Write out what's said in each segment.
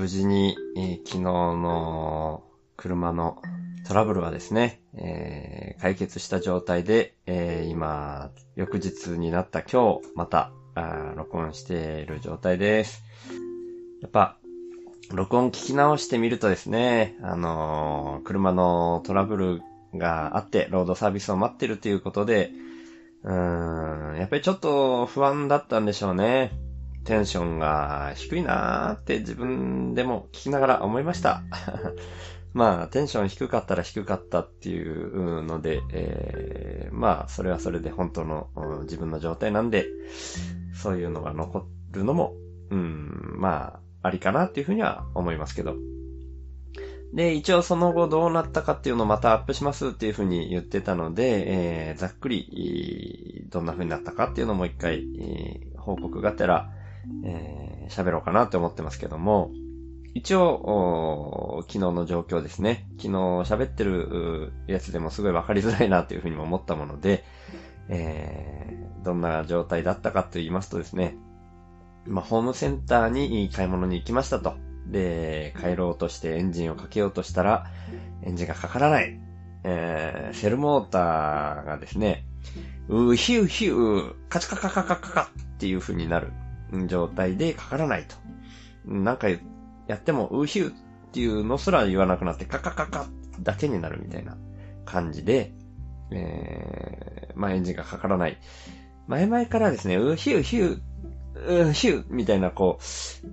無事に、えー、昨日の車のトラブルはですね、えー、解決した状態で、えー、今、翌日になった今日、また、あ録音している状態です。やっぱ、録音聞き直してみるとですね、あのー、車のトラブルがあって、ロードサービスを待ってるということで、うーん、やっぱりちょっと不安だったんでしょうね。テンションが低いなーって自分でも聞きながら思いました。まあ、テンション低かったら低かったっていうので、えー、まあ、それはそれで本当の自分の状態なんで、そういうのが残るのも、うん、まあ、ありかなっていうふうには思いますけど。で、一応その後どうなったかっていうのをまたアップしますっていうふうに言ってたので、えー、ざっくり、どんな風になったかっていうのも一回、えー、報告がてら、えー、喋ろうかなって思ってますけども、一応、昨日の状況ですね。昨日喋ってるやつでもすごいわかりづらいなというふうにも思ったもので、えー、どんな状態だったかと言いますとですね、まあ、ホームセンターに買い物に行きましたと。で、帰ろうとしてエンジンをかけようとしたら、エンジンがかからない。えー、セルモーターがですね、うひゅひゅカチカカカカカカっていう風になる状態でかからないと。なんかやっても、ウヒューっていうのすら言わなくなって、カカカカだけになるみたいな感じで、えー、まあエンジンがかからない。前々からですね、ウヒューヒュー、ウヒューみたいな、こう、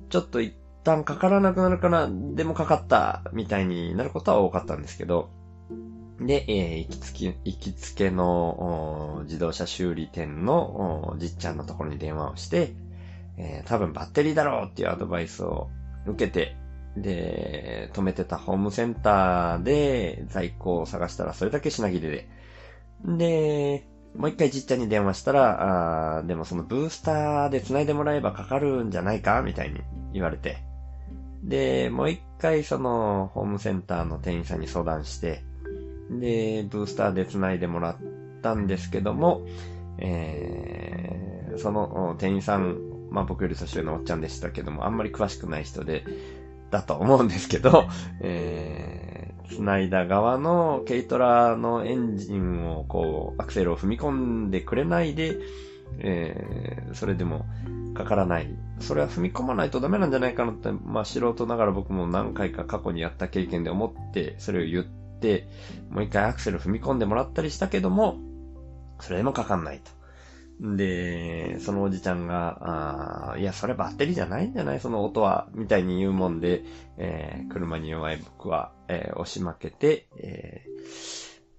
ちょっと一旦かからなくなるかな、でもかかった、みたいになることは多かったんですけど、で、えー、行きつけ、行きつけの自動車修理店のじっちゃんのところに電話をして、えー、多分バッテリーだろうっていうアドバイスを受けて、で、止めてたホームセンターで在庫を探したらそれだけ品切れで。で、もう一回じっちゃんに電話したら、あでもそのブースターで繋いでもらえばかかるんじゃないかみたいに言われて。で、もう一回そのホームセンターの店員さんに相談して、で、ブースターで繋いでもらったんですけども、えー、その店員さんまあ僕より年上のおっちゃんでしたけども、あんまり詳しくない人で、だと思うんですけど、えー、繋いだ側の軽トラのエンジンをこう、アクセルを踏み込んでくれないで、えー、それでもかからない。それは踏み込まないとダメなんじゃないかなって、まあ素人ながら僕も何回か過去にやった経験で思って、それを言って、もう一回アクセル踏み込んでもらったりしたけども、それでもかかんないと。で、そのおじちゃんが、あいや、それバッテリーじゃないんじゃない？その音は、みたいに言うもんで、えー、車に弱い僕は、えー、押し負けて、え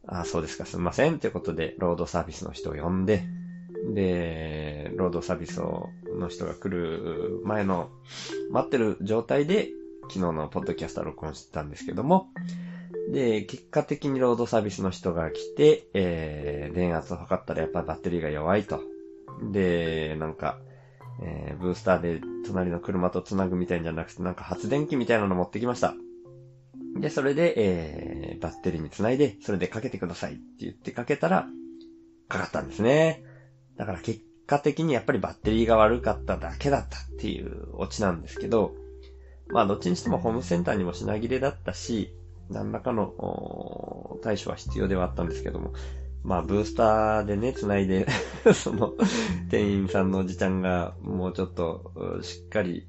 ー、あそうですか、すみません。ということで、ロードサービスの人を呼んで、で、ロードサービスの人が来る前の、待ってる状態で、昨日のポッドキャスト録音してたんですけども、で、結果的にロードサービスの人が来て、えー、電圧を測ったらやっぱりバッテリーが弱いと。で、なんか、えー、ブースターで隣の車と繋ぐみたいんじゃなくて、なんか発電機みたいなの持ってきました。で、それで、えー、バッテリーに繋いで、それでかけてくださいって言ってかけたら、かかったんですね。だから結果的にやっぱりバッテリーが悪かっただけだったっていうオチなんですけど、まあどっちにしてもホームセンターにも品切れだったし、何らかの対処は必要ではあったんですけども、まあ、ブースターでね、繋いで その、店員さんのおじちゃんが、もうちょっと、しっかり、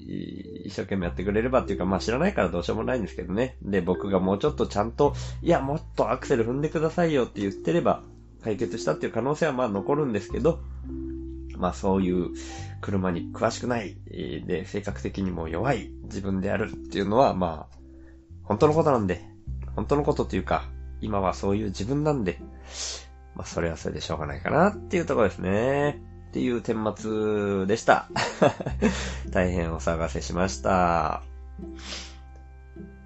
一生懸命やってくれればっていうか、まあ知らないからどうしようもないんですけどね。で、僕がもうちょっとちゃんと、いや、もっとアクセル踏んでくださいよって言ってれば、解決したっていう可能性はまあ残るんですけど、まあそういう車に詳しくない、で、性格的にも弱い自分であるっていうのは、まあ、本当のことなんで、本当のことっていうか、今はそういう自分なんで、まあ、それはそれでしょうがないかなっていうところですね。っていう顛末でした。大変お騒がせしました。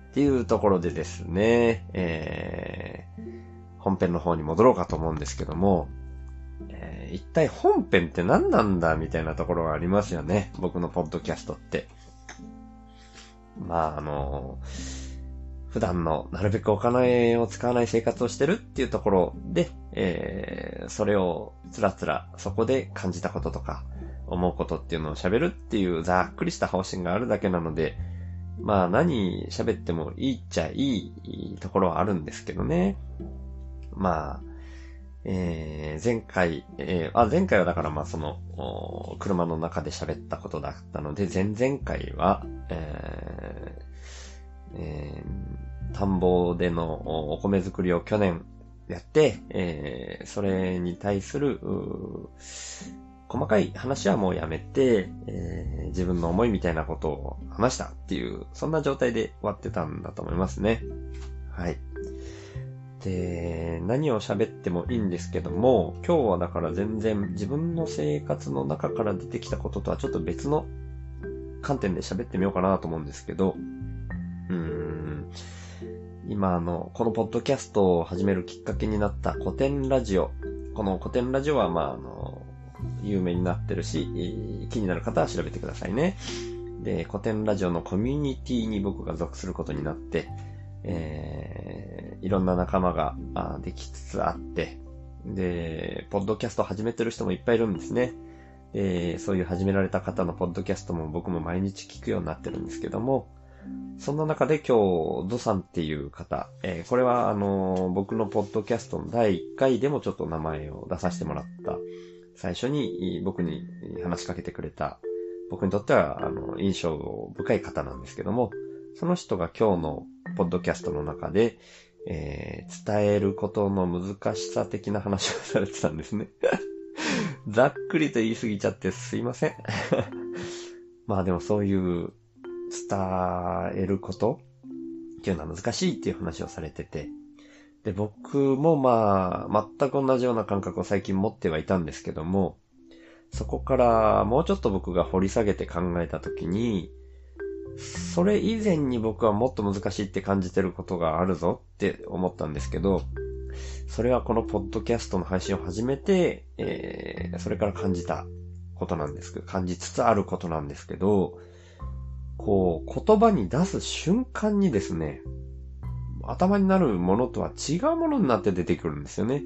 っていうところでですね、えー、本編の方に戻ろうかと思うんですけども、えー、一体本編って何なんだみたいなところがありますよね。僕のポッドキャストって。まあ、あのー普段のなるべくお金を使わない生活をしてるっていうところで、えー、それをつらつらそこで感じたこととか思うことっていうのを喋るっていうざっくりした方針があるだけなので、まあ何喋ってもいいっちゃいいところはあるんですけどね。まあ、えー、前回、えー、あ、前回はだからまあその、車の中で喋ったことだったので、前々回は、えー、えー、田んぼでのお米作りを去年やって、えー、それに対する、細かい話はもうやめて、えー、自分の思いみたいなことを話したっていう、そんな状態で終わってたんだと思いますね。はい。で、何を喋ってもいいんですけども、今日はだから全然自分の生活の中から出てきたこととはちょっと別の観点で喋ってみようかなと思うんですけど、うん、今あの、このポッドキャストを始めるきっかけになった古典ラジオ。この古典ラジオはまああの、有名になってるし、気になる方は調べてくださいね。で、古典ラジオのコミュニティに僕が属することになって、えー、いろんな仲間ができつつあって、で、ポッドキャスト始めてる人もいっぱいいるんですね。えー、そういう始められた方のポッドキャストも僕も毎日聞くようになってるんですけども、そんな中で今日、ドさんっていう方、えー、これはあのー、僕のポッドキャストの第1回でもちょっと名前を出させてもらった、最初に僕に話しかけてくれた、僕にとってはあの印象深い方なんですけども、その人が今日のポッドキャストの中で、えー、伝えることの難しさ的な話をされてたんですね。ざっくりと言い過ぎちゃってすいません。まあでもそういう伝えることっていうのは難しいっていう話をされてて、で、僕もまあ、全く同じような感覚を最近持ってはいたんですけども、そこからもうちょっと僕が掘り下げて考えたときに、それ以前に僕はもっと難しいって感じてることがあるぞって思ったんですけど、それはこのポッドキャストの配信を始めて、えー、それから感じたことなんですけど、感じつつあることなんですけど、こう、言葉に出す瞬間にですね、頭になるものとは違うものになって出てくるんですよね。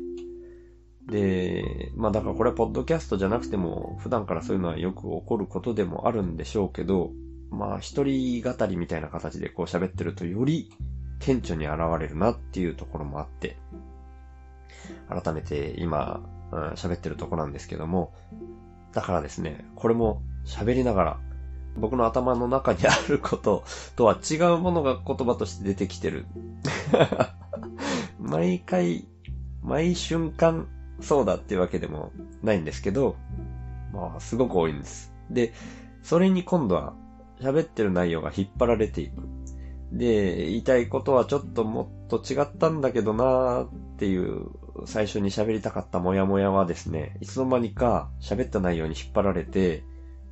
で、まあだからこれはポッドキャストじゃなくても、普段からそういうのはよく起こることでもあるんでしょうけど、まあ一人語りみたいな形でこう喋ってるとより顕著に現れるなっていうところもあって、改めて今喋、ってるとこなんですけども、だからですね、これも喋りながら僕の頭の中にあることとは違うものが言葉として出てきてる。毎回、毎瞬間そうだっていうわけでもないんですけど、まあ、すごく多いんです。で、それに今度は喋ってる内容が引っ張られていく。で、言いたいことはちょっともっと違ったんだけどなーっていう最初に喋りたかったモヤモヤはですね、いつの間にか喋った内容に引っ張られて、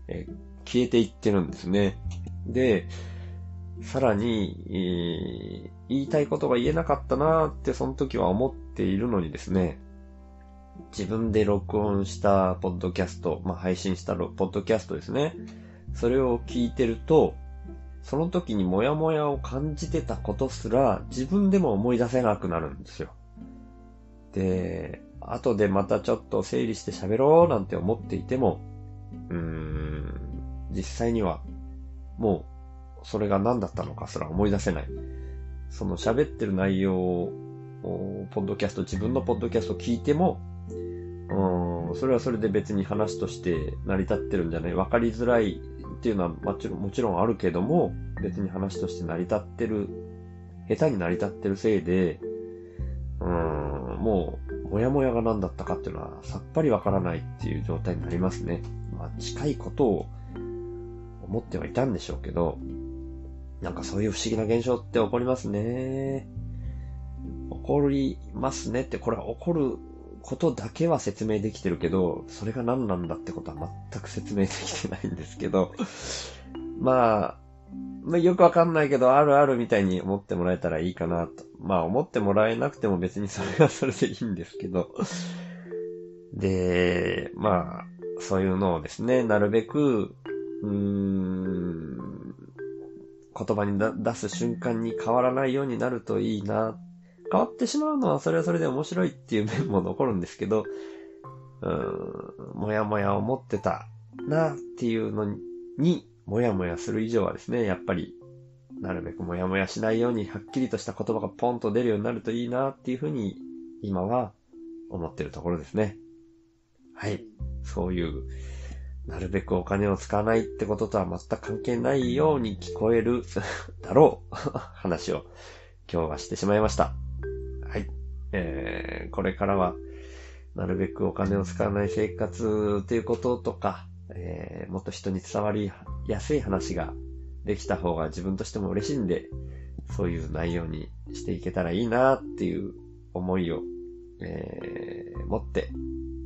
え消えていってるんですね。で、さらに、えー、言いたいことが言えなかったなーってその時は思っているのにですね、自分で録音したポッドキャスト、まあ、配信したポッドキャストですね。それを聞いてると、その時にモヤモヤを感じてたことすら自分でも思い出せなくなるんですよ。で、後でまたちょっと整理して喋ろうなんて思っていても、うーん、実際にはもうそれが何だったのかすら思い出せない。その喋ってる内容を、ポッドキャスト、自分のポッドキャストを聞いても、うん、それはそれで別に話として成り立ってるんじゃないわかりづらいっていうのはもちろんもちろんあるけども、別に話として成り立ってる、下手に成り立ってるせいで、うん、もう、もやもやが何だったかっていうのはさっぱりわからないっていう状態になりますね。まあ、近いことを思ってはいたんでしょうけど、なんかそういう不思議な現象って起こりますね。起こりますねって、これは起こることだけは説明できてるけど、それが何なんだってことは全く説明できてないんですけど、まあ、まあ、よくわかんないけど、あるあるみたいに思ってもらえたらいいかなと。まあ、思ってもらえなくても別にそれはそれでいいんですけど。で、まあ、そういうのをですね、なるべく、うーん、言葉に出す瞬間に変わらないようになるといいな変わってしまうのはそれはそれで面白いっていう面も残るんですけど、うーん、もやもや思ってたなっていうのに、もやもやする以上はですね、やっぱりなるべくもやもやしないように、はっきりとした言葉がポンと出るようになるといいなっていうふうに、今は思ってるところですね。はい。そういう、なるべくお金を使わないってこととは全く関係ないように聞こえる だろう 話を今日はしてしまいました。はい。えー、これからは、なるべくお金を使わない生活ということとか、えー、もっと人に伝わりやすい話ができた方が自分としても嬉しいんで、そういう内容にしていけたらいいなっていう思いを、えー、持って、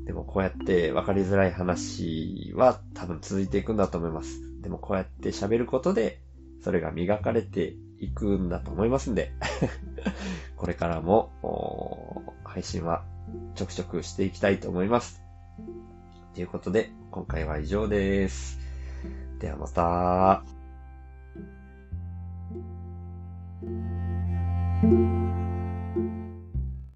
でもこうやって分かりづらい話は多分続いていくんだと思います。でもこうやって喋ることで、それが磨かれていくんだと思いますんで これからも、配信はちょくちょくしていきたいと思います。ということで、今回は以上です。ではまた。